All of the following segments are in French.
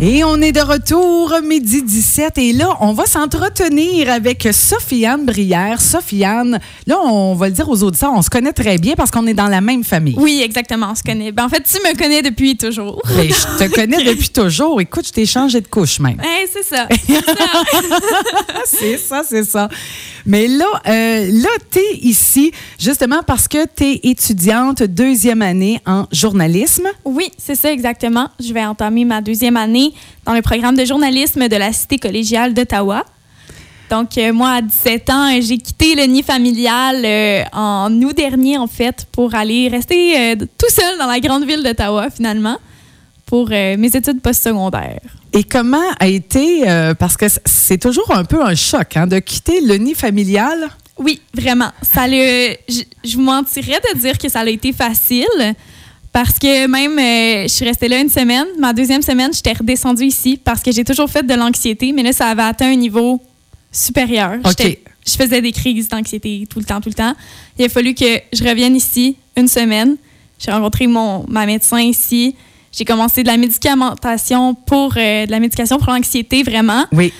Et on est de retour, midi 17. Et là, on va s'entretenir avec Sofiane Brière. Sofiane, là, on va le dire aux auditeurs, on se connaît très bien parce qu'on est dans la même famille. Oui, exactement, on se connaît. Ben, en fait, tu me connais depuis toujours. Ben, je te connais depuis toujours. Écoute, je t'ai changé de couche même. Ouais, c'est ça. c'est ça, c'est ça. Mais là, euh, là tu es ici justement parce que tu es étudiante deuxième année en journalisme. Oui, c'est ça exactement. Je vais entamer ma deuxième année dans le programme de journalisme de la Cité collégiale d'Ottawa. Donc, euh, moi, à 17 ans, j'ai quitté le nid familial euh, en août dernier, en fait, pour aller rester euh, tout seul dans la grande ville d'Ottawa, finalement, pour mes études postsecondaires. Et comment a été, parce que c'est toujours un peu un choc, hein, de quitter le nid familial? Oui, vraiment. Ça le, je, je vous mentirais de dire que ça a été facile. Parce que même, euh, je suis restée là une semaine. Ma deuxième semaine, j'étais redescendue ici parce que j'ai toujours fait de l'anxiété, mais là, ça avait atteint un niveau supérieur. Je faisais des crises d'anxiété tout le temps, tout le temps. Il a fallu que je revienne ici une semaine. J'ai rencontré mon, ma médecin ici. J'ai commencé de la médicamentation pour euh, de la médication pour l'anxiété, vraiment. Oui.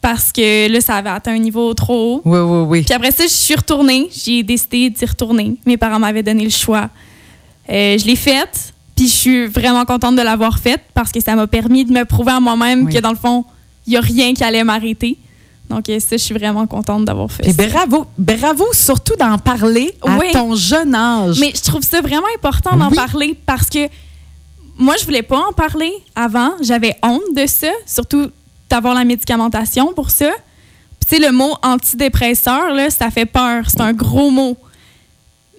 Parce que là, ça avait atteint un niveau trop haut. Oui, oui, oui. Puis après ça, je suis retournée. J'ai décidé d'y retourner. Mes parents m'avaient donné le choix. Euh, je l'ai faite, puis je suis vraiment contente de l'avoir faite parce que ça m'a permis de me prouver à moi-même que dans le fond, il n'y a rien qui allait m'arrêter. Donc, euh, ça, je suis vraiment contente d'avoir fait. Et bravo, bravo surtout d'en parler à ton jeune âge. Mais je trouve ça vraiment important d'en parler parce que moi, je voulais pas en parler avant. J'avais honte de ça, surtout d'avoir la médicamentation pour ça. Puis, tu sais, le mot antidépresseur, là, ça fait peur. C'est un gros mot.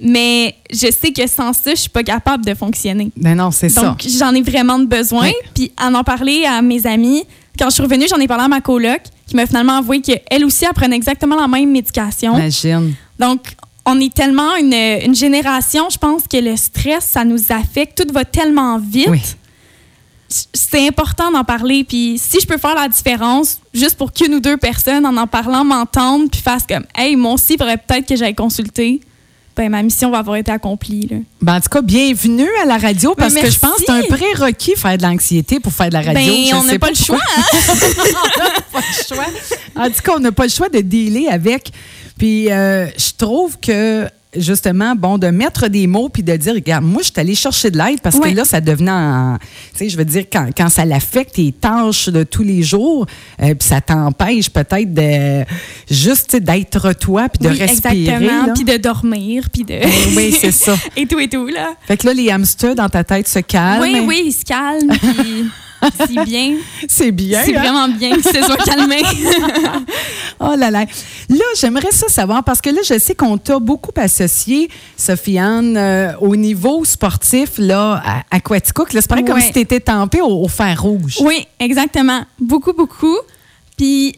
Mais je sais que sans ça, je suis pas capable de fonctionner. Ben non, c'est ça. Donc, j'en ai vraiment besoin. Puis, en en parler à mes amis, quand je suis revenue, j'en ai parlé à ma coloc, qui m'a finalement avoué qu'elle aussi, elle prenait exactement la même médication. Imagine. Donc, on est tellement une, une, génération, je pense que le stress, ça nous affecte. Tout va tellement vite. Oui. C'est important d'en parler. Puis si je peux faire la différence, juste pour qu'une ou deux personnes, en en parlant, m'entendent, puis fassent comme Hey, moi aussi, il faudrait peut-être que j'aille consulter ben, ma mission va avoir été accomplie. Ben, en tout cas, bienvenue à la radio parce que je pense que c'est un prérequis faire de l'anxiété pour faire de la radio. Ben, on n'a pas, le choix. Hein? on n'a pas le choix. En tout cas, on n'a pas le choix de dealer avec. Puis euh, je trouve que justement, bon, de mettre des mots puis de dire, regarde, moi, je suis allée chercher de l'aide parce que là, ça devenait, tu sais, je veux dire, quand, quand ça l'affecte tes tâches de tous les jours, euh, puis ça t'empêche peut-être de juste d'être toi puis de respirer. Exactement, puis de dormir, puis de. Eh oui, c'est ça. et tout et tout, là. Fait que là, les hamsters dans ta tête se calment. Oui, oui, ils se calment, puis. C'est bien. C'est bien. C'est hein? vraiment bien qu'ils se soient calmés. là là. Là, j'aimerais ça savoir parce que là, je sais qu'on t'a beaucoup associé, Sofiane, euh, au niveau sportif là, à, Quaticook. C'est pareil comme si tu étais tempé au, fer rouge. Oui, exactement. Beaucoup, beaucoup. Puis,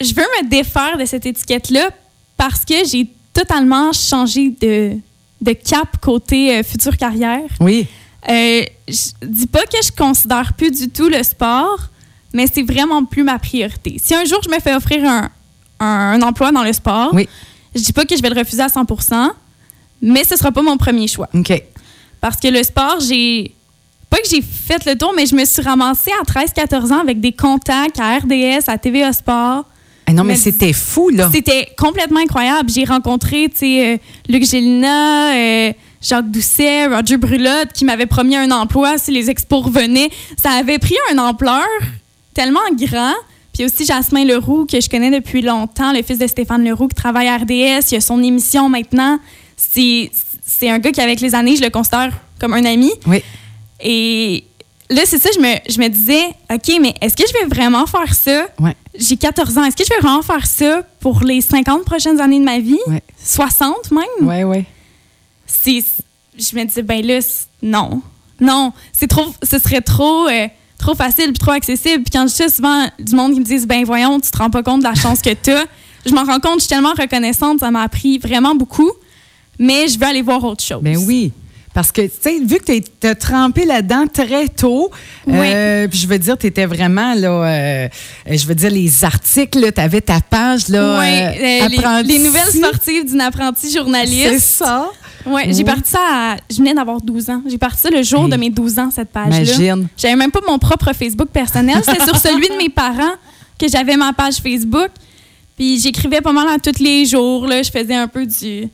je veux me défaire de cette étiquette-là parce que j'ai totalement changé de, de cap côté euh, future carrière. Oui. Euh, je dis pas que je considère plus du tout le sport, mais c'est vraiment plus ma priorité. Si un jour je me fais offrir un, un, emploi dans le sport, oui. je dis pas que je vais le refuser à 100% mais ce sera pas mon premier choix. OK. Parce que le sport, j'ai pas que j'ai fait le tour, mais je me suis ramassée à 13-14 ans avec des contacts à RDS, à TVA Sport. Eh non, mais, c'était fou, là. C'était complètement incroyable. J'ai rencontré, tu sais, euh, Luc Gélina, euh, Jacques Doucet, Roger Brulotte, qui m'avait promis un emploi si les expos revenaient. Ça avait pris une ampleur tellement grand. Puis aussi Jasmin Leroux, que je connais depuis longtemps, le fils de Stéphane Leroux, qui travaille à RDS. Il a son émission maintenant. C'est un gars qui, avec les années, je le considère comme un ami. Oui. Et là, c'est ça, je me, je me disais, OK, mais est-ce que je vais vraiment faire ça? Ouais. J'ai 14 ans. Est-ce que je vais vraiment faire ça pour les 50 prochaines années de ma vie? Ouais. 60 même? Oui, oui je me disais ben là non non c'est trop ce serait trop euh, trop facile puis trop accessible puis quand je sais souvent du monde qui me disent ben voyons tu te rends pas compte de la chance que tu as je m'en rends compte je suis tellement reconnaissante ça m'a appris vraiment beaucoup mais je veux aller voir autre chose ben oui parce que, tu sais, vu que tu as trempé là-dedans très tôt, euh, puis je veux dire, tu étais vraiment, là, euh, je veux dire, les articles, tu avais ta page, là. Oui, les, les, nouvelles sportives d'une apprentie journaliste. C'est ça. Ouais, j'ai Oui. parti ça à- Je venais d'avoir 12 ans. J'ai parti ça le jour Hey. de mes 12 ans, cette page-là. Imagine. J'avais même pas mon propre Facebook personnel. C'était sur celui de mes parents que j'avais ma page Facebook. Puis j'écrivais pas mal à tous les jours. Là. Je faisais un peu du,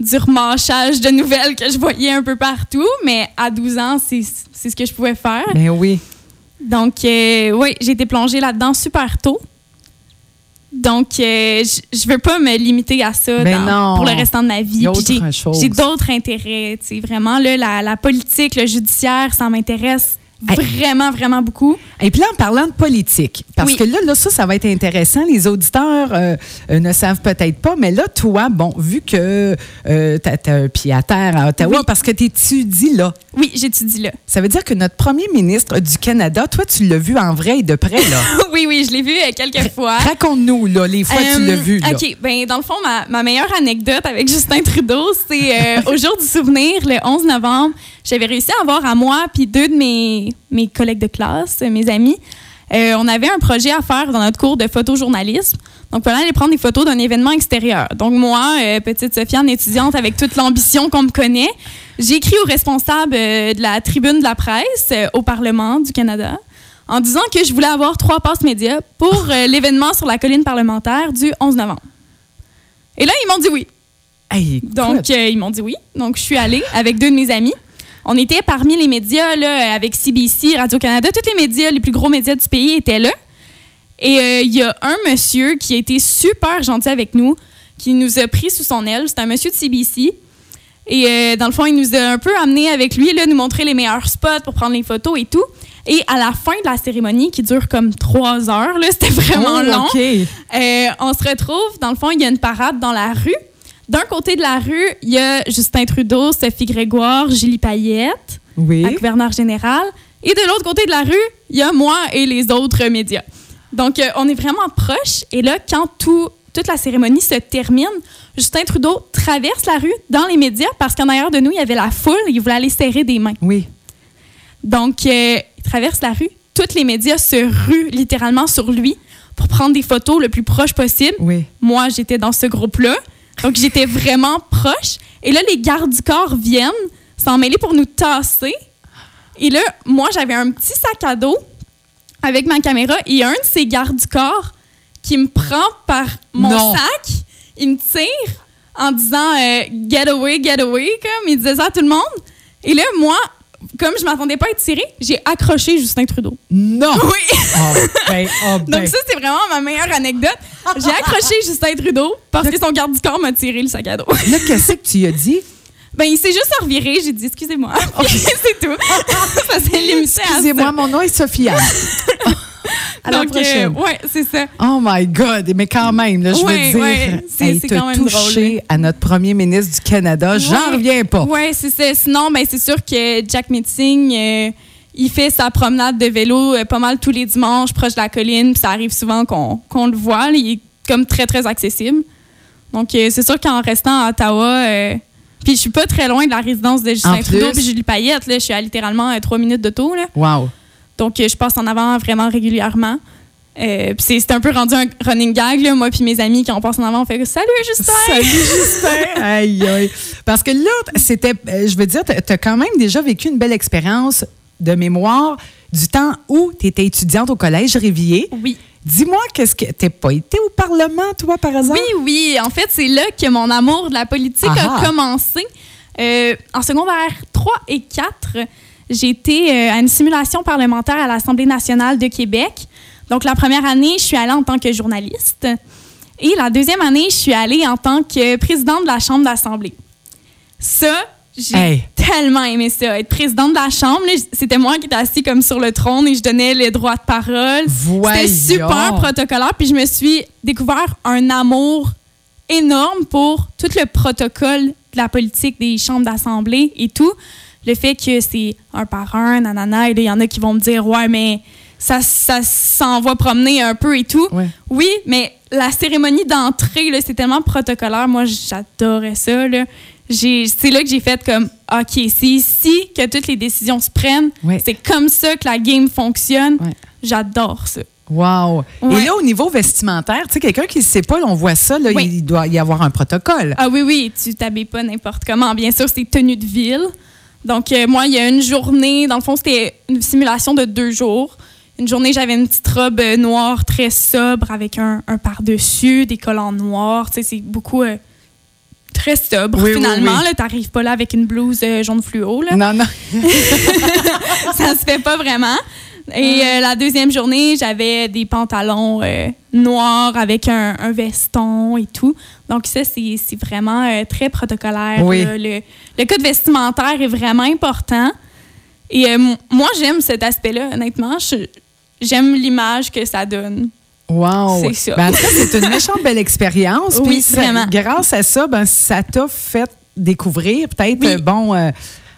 du remâchage de nouvelles que je voyais un peu partout. Mais à 12 ans, c'est c'est ce que je pouvais faire. Ben oui. Donc, euh, oui, j'ai été plongée là-dedans super tôt. Donc, euh, je veux pas me limiter à ça dans- pour le restant de ma vie. J'ai- d'autres intérêts. Vraiment, là, la, la politique, le judiciaire, ça m'intéresse. Vraiment, vraiment beaucoup. Et puis là, en parlant de politique, parce Oui. que là, là, ça, ça va être intéressant. Les auditeurs euh, euh, ne savent peut-être pas, mais là, toi, bon, vu que euh, tu as, un pied à terre à Ottawa, Oui. parce que tu étudies là, Oui, j'étudie là. ça veut dire que notre premier ministre du Canada, toi, tu l'as vu en vrai et de près, là. oui, oui, je l'ai vu euh, quelques fois. Raconte-nous, là, les fois que tu l'as vu, là. OK, ben dans le fond, ma, ma meilleure anecdote avec Justin Trudeau, c'est au jour du souvenir, le 11 novembre, j'avais réussi à avoir à moi puis deux de mes, mes collègues de classe, mes amis, euh, on avait un projet à faire dans notre cours de photojournalisme. Donc, fallait aller prendre des photos d'un événement extérieur. Donc, moi, euh, petite Sofiane, étudiante avec toute l'ambition qu'on me connaît, j'ai écrit au responsable euh, de la tribune de la presse euh, au Parlement du Canada en disant que je voulais avoir trois passes médias pour l'événement sur la colline parlementaire du 11 novembre. Et là, ils m'ont dit oui. Hey, Donc, ils m'ont dit oui. Donc, je suis allée avec deux de mes amis. On était parmi les médias, là, avec CBC, Radio-Canada, tous les médias, les plus gros médias du pays étaient là. Et euh, il y a un monsieur qui a été super gentil avec nous, qui nous a pris sous son aile. C'est un monsieur de CBC. Et euh, dans le fond, il nous a un peu amené avec lui, là, nous montrer les meilleurs spots pour prendre les photos et tout. Et à la fin de la cérémonie, qui dure comme trois heures, c'était vraiment oh, long. Euh, on se retrouve, dans le fond, il y a une parade dans la rue. D'un côté de la rue, il y a Justin Trudeau, Sophie Grégoire, Julie Payette, Oui. la gouverneure générale. Et de l'autre côté de la rue, il y a moi et les autres médias. Donc, euh, on est vraiment proches. Et là, quand tout, toute la cérémonie se termine, Justin Trudeau traverse la rue dans les médias parce qu'en arrière de nous, il y avait la foule. Il voulait aller serrer des mains. Oui. Donc, euh, il traverse la rue. Tous les médias se ruent littéralement sur lui pour prendre des photos le plus proche possible. Oui. Moi, j'étais dans ce groupe-là. Donc, j'étais vraiment proche. Et là, les gardes du corps viennent s'en mêler pour nous tasser. Et là, moi, j'avais un petit sac à dos avec ma caméra et un de ces gardes du corps qui me prend par mon Non. sac. Il me tire en disant euh, Get away, get away, comme il disait ça à tout le monde. Et là, moi, comme je m'attendais pas à être tirée, j'ai accroché Justin Trudeau. Non. Oui! Oh, ben, oh, ben. Donc ça, c'est vraiment ma meilleure anecdote. J'ai accroché Justin Trudeau parce que son garde du corps m'a tiré le sac à dos. Là, qu'est-ce que tu as dit? Ben, il s'est juste reviré. J'ai dit, excusez-moi. C'est tout. ça s'est limité à ça. Excusez-moi, mon nom est Sophia. À la Donc, euh, ouais, c'est ça. Oh my God! Mais quand même, là, je Ouais, veux dire, ouais, c'est- hey, c'est t'as quand même touché drôle. à notre premier ministre du Canada. J'en reviens pas. Ouais, c'est ça. Sinon, ben, c'est sûr que Jack Meeting, euh, il fait sa promenade de vélo euh, pas mal tous les dimanches proche de la colline. Puis ça arrive souvent qu'on qu'on le voit. Il est comme très, très accessible. Donc, c'est sûr qu'en restant à Ottawa, puis je suis pas très loin de la résidence de Justin Trudeau puis Julie Payette. Là, je suis à littéralement trois minutes d'auto. là. Wow. Donc, euh, je passe en avant vraiment régulièrement. Euh, puis c'est un peu rendu un running gag, là. moi puis mes amis, quand on passe en avant, on fait « Salut, Justin! » Salut, Justin! aïe, aïe. Parce que là, c'était, euh, je veux dire, tu as quand même déjà vécu une belle expérience de mémoire du temps où tu étais étudiante au collège Révillé. Oui. Dis-moi, qu'est-ce que. T'es pas été au Parlement, toi, par hasard? Oui, oui. En fait, c'est là que mon amour de la politique Ah. a commencé. Euh, en secondaire 3 et 4, j'ai été euh, à une simulation parlementaire à l'Assemblée nationale de Québec. Donc, la première année, je suis allée en tant que journaliste. Et la deuxième année, je suis allée en tant que présidente de la Chambre d'Assemblée. Ça, j'ai Hey. tellement aimé ça. Être présidente de la Chambre, c'était moi qui étais assise comme sur le trône et je donnais les droits de parole. C'était super protocolaire. Puis je me suis découvert un amour énorme pour tout le protocole de la politique des chambres d'assemblée et tout. Le fait que c'est un par un, nanana, et il y en a qui vont me dire, ouais, mais ça, ça s'en va promener un peu et tout. Ouais. Oui, mais la cérémonie d'entrée, c'est tellement protocolaire. Moi, j'adorais ça. C'est là que j'ai fait comme, OK, c'est ici que toutes les décisions se prennent. Ouais. C'est comme ça que la game fonctionne. Ouais. J'adore ça. Wow. Et Ouais. là, au niveau vestimentaire, tu sais, quelqu'un qui ne sait pas, on voit ça, là, Oui. il doit y avoir un protocole. Ah oui, oui, tu t'habilles pas n'importe comment. Bien sûr, c'est tenue de ville. Donc, euh, moi, il y a une journée, dans le fond, c'était une simulation de deux jours. Une journée, j'avais une petite robe euh, noire très sobre avec un, un par-dessus, des collants noirs. Tu sais, c'est beaucoup euh, très sobre. Oui, oui, Finalement, oui. là, t'arrives pas là avec une blouse jaune fluo. Là. Non, non. ça se fait pas vraiment. Et euh, la deuxième journée, j'avais des pantalons euh, noirs avec un, un veston et tout. Donc ça, c'est vraiment euh, très protocolaire. Oui. Le, le code vestimentaire est vraiment important. Et moi, j'aime cet aspect-là, honnêtement. J'aime l'image que ça donne. Wow. C'est ça. Ben, c'est une méchante belle expérience. Oui, Puis ça- vraiment. Grâce à ça, ben, ça t'a fait découvrir peut-être, Oui. bon,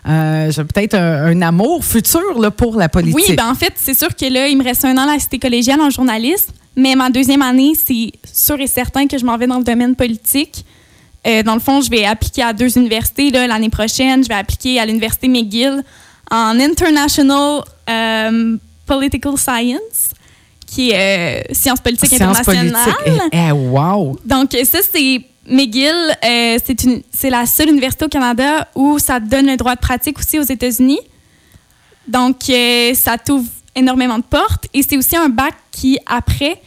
euh, j'ai peut-être un, un amour futur là, pour la politique. Oui, ben en fait, c'est sûr que là, il me reste un an à la cité collégiale en journalisme, mais ma deuxième année, c'est sûr et certain que je m'en vais dans le domaine politique. Euh, dans le fond, je vais appliquer à deux universités l'année prochaine. Je vais appliquer à l'université McGill en International euh, Political Science, qui est euh, sciences politiques Sciences internationales. politiques. Eh, eh, wow. Donc, ça, c'est McGill. euh, c'est une- c'est la seule université au Canada où ça te donne le droit de pratique aussi aux États-Unis. Donc, euh, ça t'ouvre énormément de portes. Et c'est aussi un bac qui, après,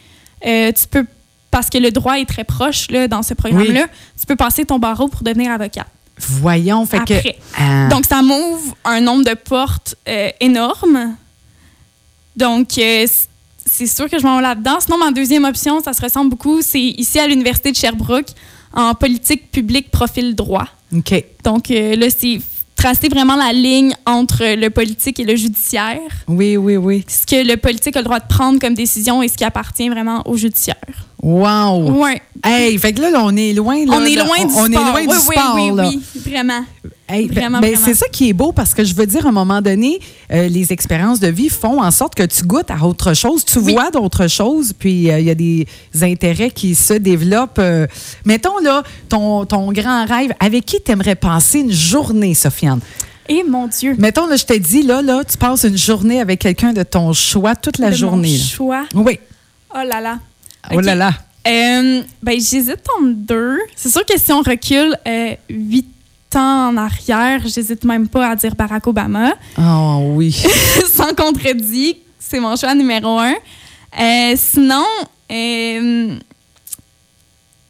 euh, tu peux, parce que le droit est très proche là, dans ce programme-là, tu peux passer ton barreau pour devenir avocat. Voyons, fait que. Après. Ah. Donc, ça m'ouvre un nombre de portes énorme. Donc, c'est sûr que je m'en vais là-dedans. Sinon, ma deuxième option, ça se ressemble beaucoup, c'est ici à l'Université de Sherbrooke, en politique publique profil droit. OK. Donc, euh, là, c'est tracer vraiment la ligne entre le politique et le judiciaire. Oui, oui, oui. Ce que le politique a le droit de prendre comme décision et ce qui appartient vraiment au judiciaire. Wow. Ouais. Hey, fait que là, on est loin. Là, on est là, loin du on sport. est loin oui, du oui, sport. oui, là. oui, vraiment. Hey, ben- Vraiment, ben, vraiment. C'est ça qui est beau parce que je veux dire, à un moment donné, euh, les expériences de vie font en sorte que tu goûtes à autre chose, tu Oui. vois d'autres choses, puis euh, il y a des intérêts qui se développent. euh. mettons là, ton, ton grand rêve, avec qui tu aimerais passer une journée, Sofiane? Et mon Dieu. Mettons, là, je te dis, là, là, tu passes une journée avec quelqu'un de ton choix toute la de mon journée. là. choix? Oui. Oh là là. Oh là là. Euh, ben, j'hésite entre deux. C'est sûr que si on recule euh, huit ans en arrière, j'hésite même pas à dire Barack Obama. Oh oui. Sans contredit, c'est mon choix numéro un. Euh, sinon, euh,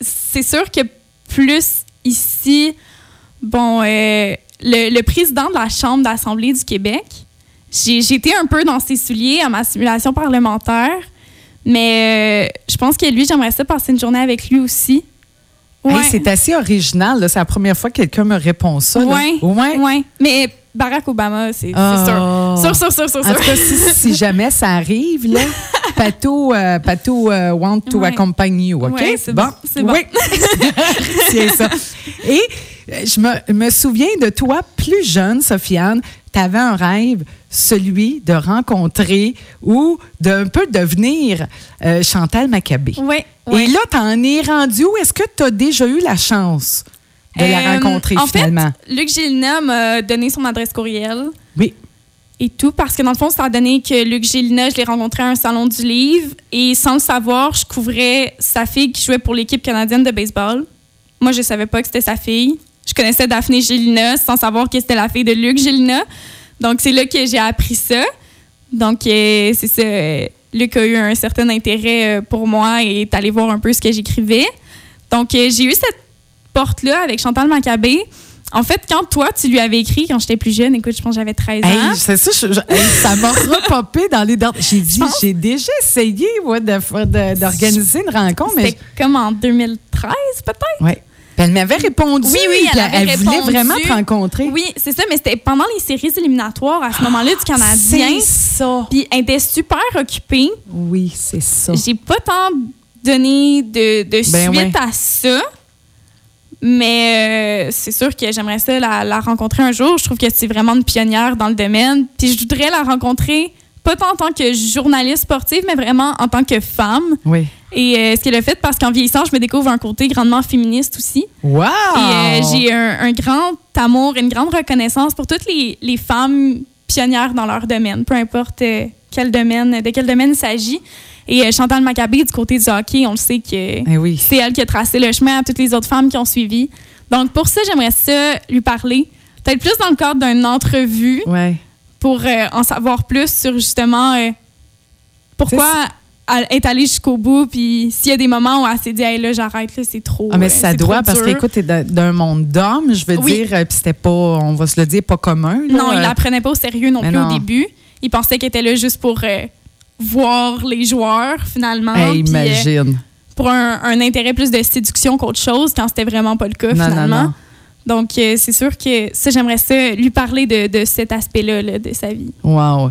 c'est sûr que plus ici, bon, le, le président de la Chambre d'Assemblée du Québec, j'ai été un peu dans ses souliers à ma simulation parlementaire, mais euh, je pense que lui, j'aimerais ça passer une journée avec lui aussi. Hey, Ouais. c'est assez original. C'est la première fois que quelqu'un me répond ça. là. Ouais. Ouais. Mais Barack Obama, c'est Oh. sûr. Sûr, sûr, sûr, sûr, En tout sûr. cas, si, si jamais ça arrive, là, Pato, euh, Pato euh, want to Ouais. accompany you, OK? Ouais, c'est bon, bon. Oui. c'est ça. Et je me, me souviens de toi, plus jeune, Sofiane, tu avais un rêve, celui de rencontrer ou d'un peu devenir euh, Chantal Maccabé. Oui. Et là, tu en es rendu où? Est-ce que tu as déjà eu la chance de la Euh, rencontrer en finalement? fait, Luc Gélina m'a donné son adresse courriel oui. et tout parce que dans le fond, ça a donné que Luc Gélina, je l'ai rencontré à un salon du livre et sans le savoir, je couvrais sa fille qui jouait pour l'équipe canadienne de baseball. Moi, je savais pas que c'était sa fille. Je connaissais Daphné Gélina sans savoir que c'était la fille de Luc Gélina. Donc, c'est là que j'ai appris ça. Donc, euh, c'est ça. Luc a eu un certain intérêt euh, pour moi et est allé voir un peu ce que j'écrivais. Donc, euh, j'ai eu cette porte-là avec Chantal Maccabé. En fait, quand toi, tu lui avais écrit, quand j'étais plus jeune, écoute, je pense que j'avais 13 ans. Hey, c'est ça, je- je- hey, ça m'a repopé dans les dents. J'ai dit, j'ai déjà essayé ouais, de faire- de- d'organiser une rencontre, mais. C'était comme en 2013, peut-être? Ouais. Puis elle m'avait répondu. Oui, oui, elle puis avait elle voulait vraiment te rencontrer. Oui, c'est ça, mais c'était pendant les séries éliminatoires à ce moment-là du Canadien. C'est ça. Puis elle était super occupée. Oui, c'est ça. J'ai pas tant donné de, de Ben suite ouais. à ça. Mais euh, c'est sûr que j'aimerais ça la, la rencontrer un jour. Je trouve que c'est vraiment une pionnière dans le domaine. Puis je voudrais la rencontrer pas tant en tant que journaliste sportive, mais vraiment en tant que femme. Oui. Et euh, ce qu'elle a fait, parce qu'en vieillissant, je me découvre un côté grandement féministe aussi. Wow! Et euh, j'ai un, un grand amour, une grande reconnaissance pour toutes les, les femmes pionnières dans leur domaine, peu importe euh, quel domaine, de quel domaine il s'agit. Et euh, Chantal Maccabé, du côté du hockey, on le sait que Eh oui. c'est elle qui a tracé le chemin à toutes les autres femmes qui ont suivi. Donc, pour ça, j'aimerais ça lui parler. Peut-être plus dans le cadre d'une entrevue Ouais. Pour euh, en savoir plus sur justement euh, pourquoi est allée jusqu'au bout. Puis s'il y a des moments où elle s'est dit, hey, là, j'arrête, là, c'est trop. Ah, mais euh, ça doit, parce qu'écoute, t'es d'un monde d'hommes, je veux Oui. dire, puis c'était pas, on va se le dire, pas commun. là. Non, il la prenait pas au sérieux non Mais plus non. au début. Il pensait qu'elle était là juste pour euh, voir les joueurs, finalement. hey, euh, imagine. pour un, un intérêt plus de séduction qu'autre chose, quand c'était vraiment pas le cas, non, finalement. non. Donc, euh, c'est sûr que ça, j'aimerais ça lui parler de, de cet aspect-là là, de sa vie. Wow.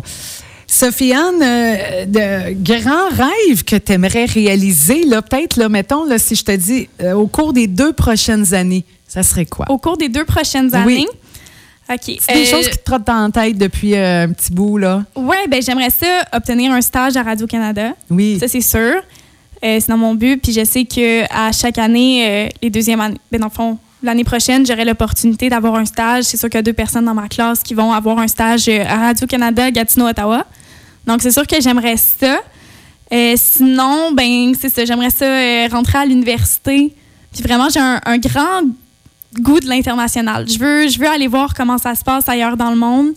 Sophie-Anne, euh, de grands rêves que tu aimerais réaliser, là, peut-être, là, mettons, là, si je te dis, euh, au cours des deux prochaines années, ça serait quoi? Au cours des deux prochaines Oui. années? OK. C'est des choses qui te trottent dans la tête depuis un petit bout, là. Ouais, ben j'aimerais ça obtenir un stage à Radio-Canada. Oui. Ça, c'est sûr. C'est dans mon but. Puis je sais que à chaque année, les deuxièmes années, ben dans le fond, l'année prochaine, j'aurai l'opportunité d'avoir un stage. C'est sûr qu'il y a deux personnes dans ma classe qui vont avoir un stage euh, à Radio-Canada, Gatineau, Ottawa. Donc, c'est sûr que j'aimerais ça. Euh, sinon, ben c'est ça. J'aimerais ça euh, rentrer à l'université. Puis vraiment, j'ai un, un grand goût de l'international. Je veux, je veux aller voir comment ça se passe ailleurs dans le monde.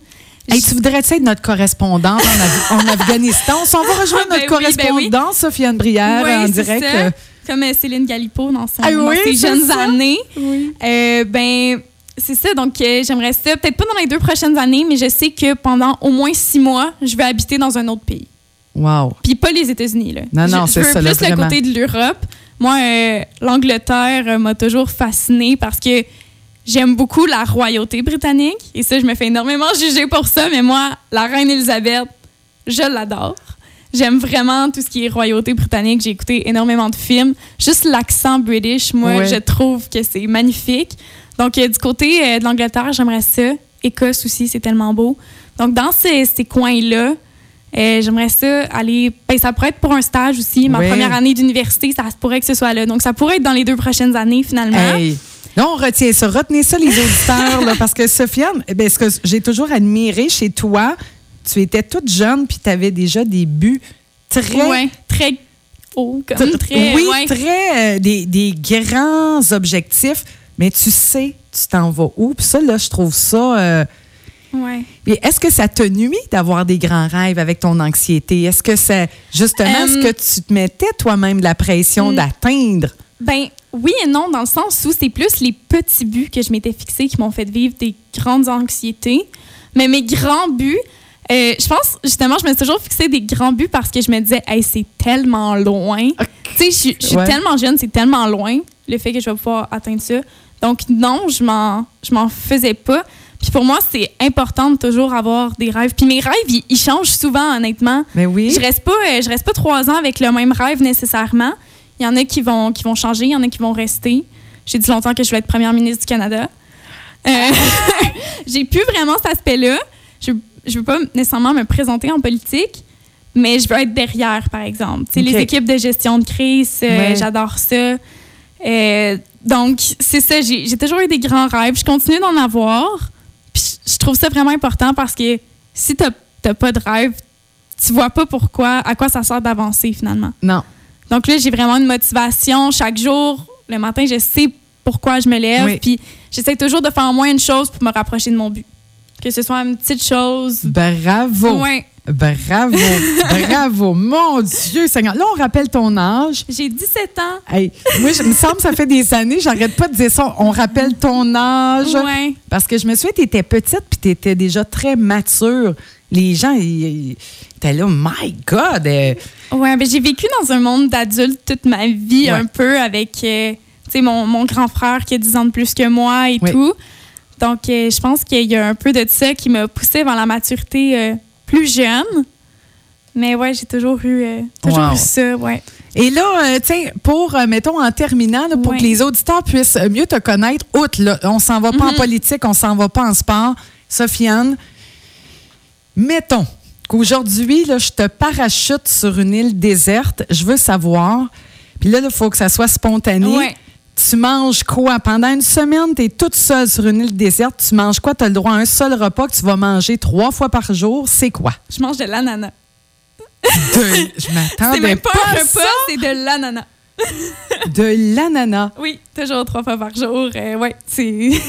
Hey, tu voudrais être notre correspondante en, Af- en Afghanistan? On s'en va rejoindre Ben notre oui, ben oui. correspondante, Sophie-Anne Brière, Oui, en direct. ça. Comme euh, Céline Galipo dans, son, Ah dans oui, ses jeunes ça. années. Euh, ben, c'est ça. Donc, euh, j'aimerais ça, peut-être pas dans les deux prochaines années, mais je sais que pendant au moins six mois, je vais habiter dans un autre pays. Wow. Puis pas les États-Unis, là. Non, non, c'est ça, là, plus le côté de l'Europe. Moi, euh, l'Angleterre euh, m'a toujours fascinée parce que j'aime beaucoup la royauté britannique. Et ça, je me fais énormément juger pour ça, mais moi, la reine Elisabeth, je l'adore. J'aime vraiment tout ce qui est royauté britannique. J'ai écouté énormément de films. Juste l'accent british, moi, Ouais. je trouve que c'est magnifique. Donc, euh, du côté euh, de l'Angleterre, j'aimerais ça. Écosse aussi, c'est tellement beau. Donc, dans ces, ces coins-là, euh, j'aimerais ça aller. Ben, ça pourrait être pour un stage aussi. Ma Ouais. première année d'université, ça se pourrait que ce soit là. Donc, ça pourrait être dans les deux prochaines années, finalement. Hey. Là, on retient ça. Retenez ça, les auditeurs, là, parce que Sofiane, eh bien, ce que j'ai toujours admiré chez toi, tu étais toute jeune puis tu avais déjà des buts très. Ouais, très haut, comme t- très. oui, ouais. très. euh, des, des grands objectifs, mais tu sais, tu t'en vas où? Puis ça, là, je trouve ça. euh, Ouais. Est-ce que ça te nuit d'avoir des grands rêves avec ton anxiété? Est-ce que c'est justement Euh, ce que tu te mettais toi-même de la pression Mm. d'atteindre? Ben oui et non, dans le sens où c'est plus les petits buts que je m'étais fixés qui m'ont fait vivre des grandes anxiétés. Mais mes grands buts, euh, je pense justement, je me suis toujours fixé des grands buts parce que je me disais, hey, c'est tellement loin. Tu sais, je suis- Ouais. tellement jeune, c'est tellement loin le fait que je vais pouvoir atteindre ça. Donc non, je m'en, je m'en faisais pas. Puis pour moi, c'est important de toujours avoir des rêves. Puis mes rêves, ils, ils changent souvent, honnêtement. Mais oui. Je reste pas, euh, je reste pas trois ans avec le même rêve nécessairement. Il y en a qui vont, qui vont changer, il y en a qui vont rester. J'ai dit longtemps que je voulais être première ministre du Canada. Euh, j'ai plus vraiment cet aspect-là. Je veux pas nécessairement me présenter en politique, mais je veux être derrière, par exemple. Tu sais, Ok. Les équipes de gestion de crise, euh, Ouais. j'adore ça. Euh, donc, c'est ça, j'ai toujours eu des grands rêves. Je continue d'en avoir. Puis je trouve ça vraiment important parce que si tu n'as pas de rêve, tu vois pas pourquoi, à quoi ça sert d'avancer finalement. Non. Donc là, j'ai vraiment une motivation. Chaque jour, le matin, je sais pourquoi je me lève. Oui. Puis j'essaie toujours de faire au moins une chose pour me rapprocher de mon but. Que ce soit une petite chose. Bravo. Ouais. Bravo. Bravo. Mon Dieu, Seigneur. Là, on rappelle ton âge. J'ai 17 ans. Hey, moi, je me semble que ça fait des années, j'arrête pas de dire ça. On rappelle ton âge. Ouais. Parce que je me souviens, tu étais petite puis tu étais déjà très mature. Les gens, ils ils étaient là, my God. euh, Ouais, ben j'ai vécu dans un monde d'adultes toute ma vie, Ouais. un peu, avec euh, mon, mon grand frère qui a 10 ans de plus que moi et tout. Donc, euh, je pense qu'il y a un peu de ça qui m'a poussé vers la maturité euh, plus jeune. Mais ouais, j'ai toujours eu, euh, toujours Wow. eu ça, ouais. Et là, euh, tiens, pour, euh, mettons, en terminant, là, pour Ouais. que les auditeurs puissent mieux te connaître, outre, là, on s'en va pas en Mhm. politique, on s'en va pas en sport. Sofiane, mettons qu'aujourd'hui, je te parachute sur une île déserte. Je veux savoir. Puis là, il faut que ça soit spontané. Ouais. Tu manges quoi? Pendant une semaine, tu es toute seule sur une île déserte. Tu manges quoi? Tu as le droit à un seul repas que tu vas manger trois fois par jour. C'est quoi? Je mange de l'ananas. Je C'est m'attendais même pas, pas un à repas, c'est de l'ananas. De l'ananas. Oui, toujours trois fois par jour. Euh, ouais, c'est.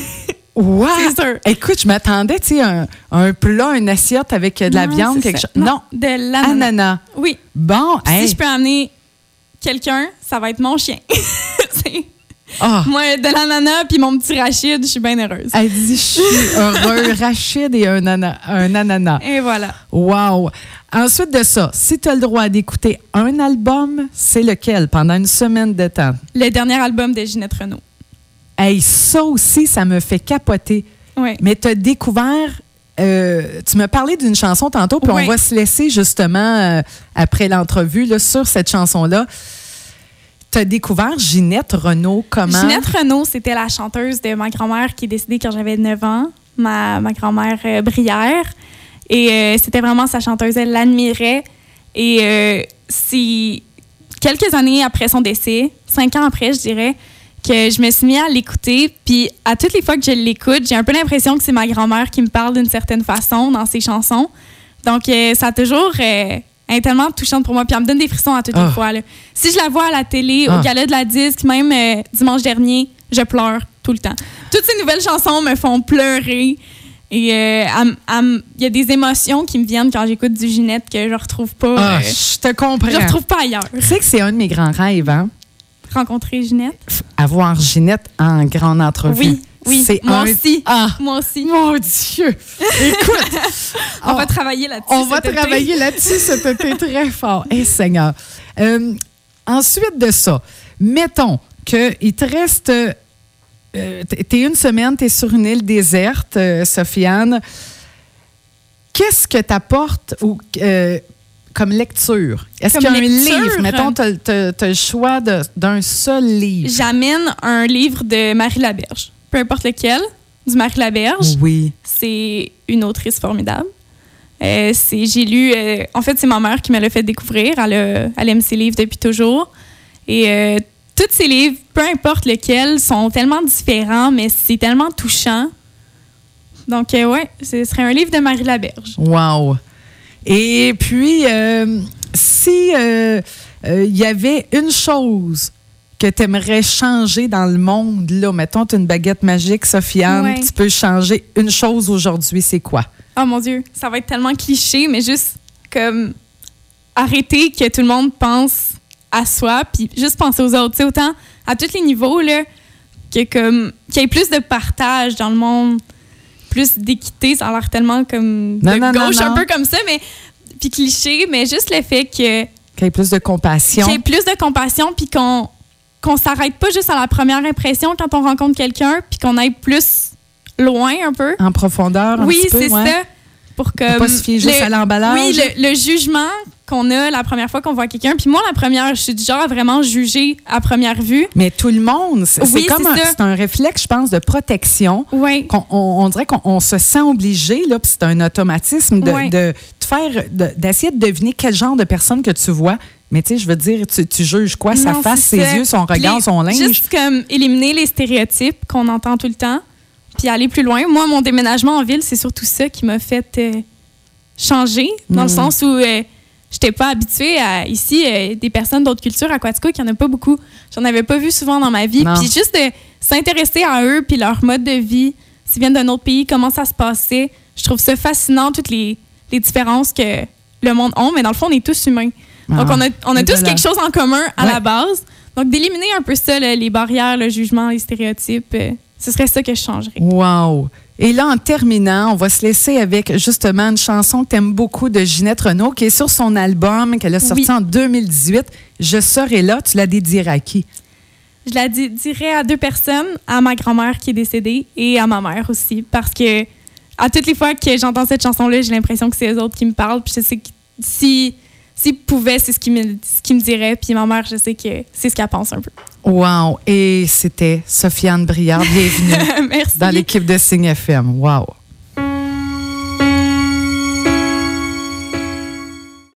Wow! C'est. Écoute, je m'attendais, tu sais, un, un plat, une assiette avec de la Non, viande, c'est quelque chose. Non, de l'ananas. ananas. Oui. Bon, hey. Si je peux amener quelqu'un, ça va être mon chien. Ah, Moi, de l'ananas puis mon petit Rachid, je suis bien heureuse. elle dit, je suis heureux. Rachid et un, ana- un ananas. Et voilà. Wow! Ensuite de ça, si tu as le droit d'écouter un album, c'est lequel pendant une semaine de temps? Le dernier album de Ginette Renault. Hey, ça aussi, ça me fait capoter. Oui. Mais tu as découvert. euh, tu m'as parlé d'une chanson tantôt, puis Oui. on va se laisser justement euh, après l'entrevue sur cette chanson-là. Tu as découvert Ginette Renault comment? Ginette Renault, c'était la chanteuse de ma grand-mère qui est décédée quand j'avais 9 ans, ma, ma grand-mère euh, Brière. Et euh, c'était vraiment sa chanteuse, elle l'admirait. Et euh, c'est quelques années après son décès, cinq ans après, je dirais, que je me suis mis à l'écouter. Puis à toutes les fois que je l'écoute, j'ai un peu l'impression que c'est ma grand-mère qui me parle d'une certaine façon dans ses chansons. Donc euh, ça a toujours elle est tellement touchante pour moi. Puis elle me donne des frissons à toutes Ah. les fois. là. Si je la vois à la télé, Ah. au gala de la disque, même euh, dimanche dernier, je pleure tout le temps. Toutes ces nouvelles chansons me font pleurer. Et euh, il y a des émotions qui me viennent quand j'écoute du Ginette que je retrouve pas. Ah, euh, je te comprends. je retrouve pas ailleurs. Tu sais que c'est un de mes grands rêves, hein? Rencontrer Ginette. Avoir Ginette en grande entrevue. Oui, oui. C'est Moi un- aussi. Ah, Moi aussi. mon Dieu! Écoute, On va travailler là-dessus. on va travailler là-dessus cet été très fort. Eh, Seigneur. Euh, ensuite de ça, mettons qu'il te reste. euh, t'es une semaine, t'es sur une île déserte, euh, Sofiane. Qu'est-ce que t'apportes ou euh, comme lecture? Est-ce qu'il y a un livre? Mettons, t'as t'as- t'as le choix d'un seul livre. J'amène un livre de Marie Laberge. Peu importe lequel, du Marie Laberge. Oui. C'est une autrice formidable. Euh, c'est- j'ai lu, euh, en fait, c'est ma mère qui me l'a fait découvrir. Elle, a- elle aime ses livres depuis toujours. Et euh, tous ces livres, peu importe lequel, sont tellement différents, mais c'est tellement touchant. Donc, euh, ouais, ce serait un livre de Marie Laberge. Wow. Et puis, si il y avait une chose que tu aimerais changer dans le monde, là, mettons, tu une baguette magique, Sofiane, Ouais. tu peux changer une chose aujourd'hui, c'est quoi? Oh mon Dieu, ça va être tellement cliché, mais juste comme arrêter que tout le monde pense à soi, puis juste penser aux autres. Tu sais, autant à tous les niveaux, là, que comme qu'il y ait plus de partage dans le monde, plus d'équité, ça a l'air tellement comme de Non, non, non, gauche, un peu comme ça, mais puis cliché, mais juste le fait que Qu'il y ait plus de compassion. qu'il y ait plus de compassion, puis qu'on qu'on s'arrête pas juste à la première impression quand on rencontre quelqu'un, puis qu'on aille plus loin un peu. En profondeur, un Oui, petit peu, c'est ouais. ça. Pour que, pas se fier juste à l'emballage. Oui, le, le jugement qu'on a la première fois qu'on voit quelqu'un. Puis moi, la première, je suis du genre à vraiment juger à première vue. Mais tout le monde, c'est Oui, c'est comme c'est un, c'est réflexe, je pense, de protection. Oui. on, on dirait qu'on on se sent obligé, là, puis c'est un automatisme de, faire, de- d'essayer de, deviner quel genre de personne que tu vois. Mais tu sais, je veux dire, tu, tu juges quoi? Sa face, ses ça. yeux, son regard, Les- son linge? Juste comme éliminer les stéréotypes qu'on entend tout le temps, puis aller plus loin. Moi, mon déménagement en ville, c'est surtout ça qui m'a fait euh, changer, dans le Mm. sens où euh, j'étais pas habituée à ici euh, des personnes d'autres cultures à Quatico, qu'il n'y en a pas beaucoup. J'en avais pas vu souvent dans ma vie. Puis juste de s'intéresser à eux, puis leur mode de vie, s'ils viennent d'un autre pays, comment ça se passait. Je trouve ça fascinant, toutes les, les différences que le monde a, mais dans le fond, on est tous humains. Donc, Ah, on a, on a et tous voilà. quelque chose en commun à Ouais. la base. Donc, d'éliminer un peu ça, là, les barrières, le jugement, les stéréotypes, euh, ce serait ça que je changerais. Wow! Et là, en terminant, on va se laisser avec justement une chanson que tu aimes beaucoup de Ginette Renault, qui est sur son album qu'elle a sorti Oui. en 2018. Je serai là. Tu la dédierais à qui? Je la di- dirais à deux personnes, à ma grand-mère qui est décédée et à ma mère aussi, parce que à toutes les fois que j'entends cette chanson-là, j'ai l'impression que c'est eux autres qui me parlent. Puis je sais que si s'ils pouvaient, c'est ce qu'ils me, ce qu'ils me diraient. Puis ma mère, je sais que c'est ce qu'elle pense un peu. Wow! Et c'était Sofiane Briard. Bienvenue Merci. dans l'équipe de Signe FM. Wow!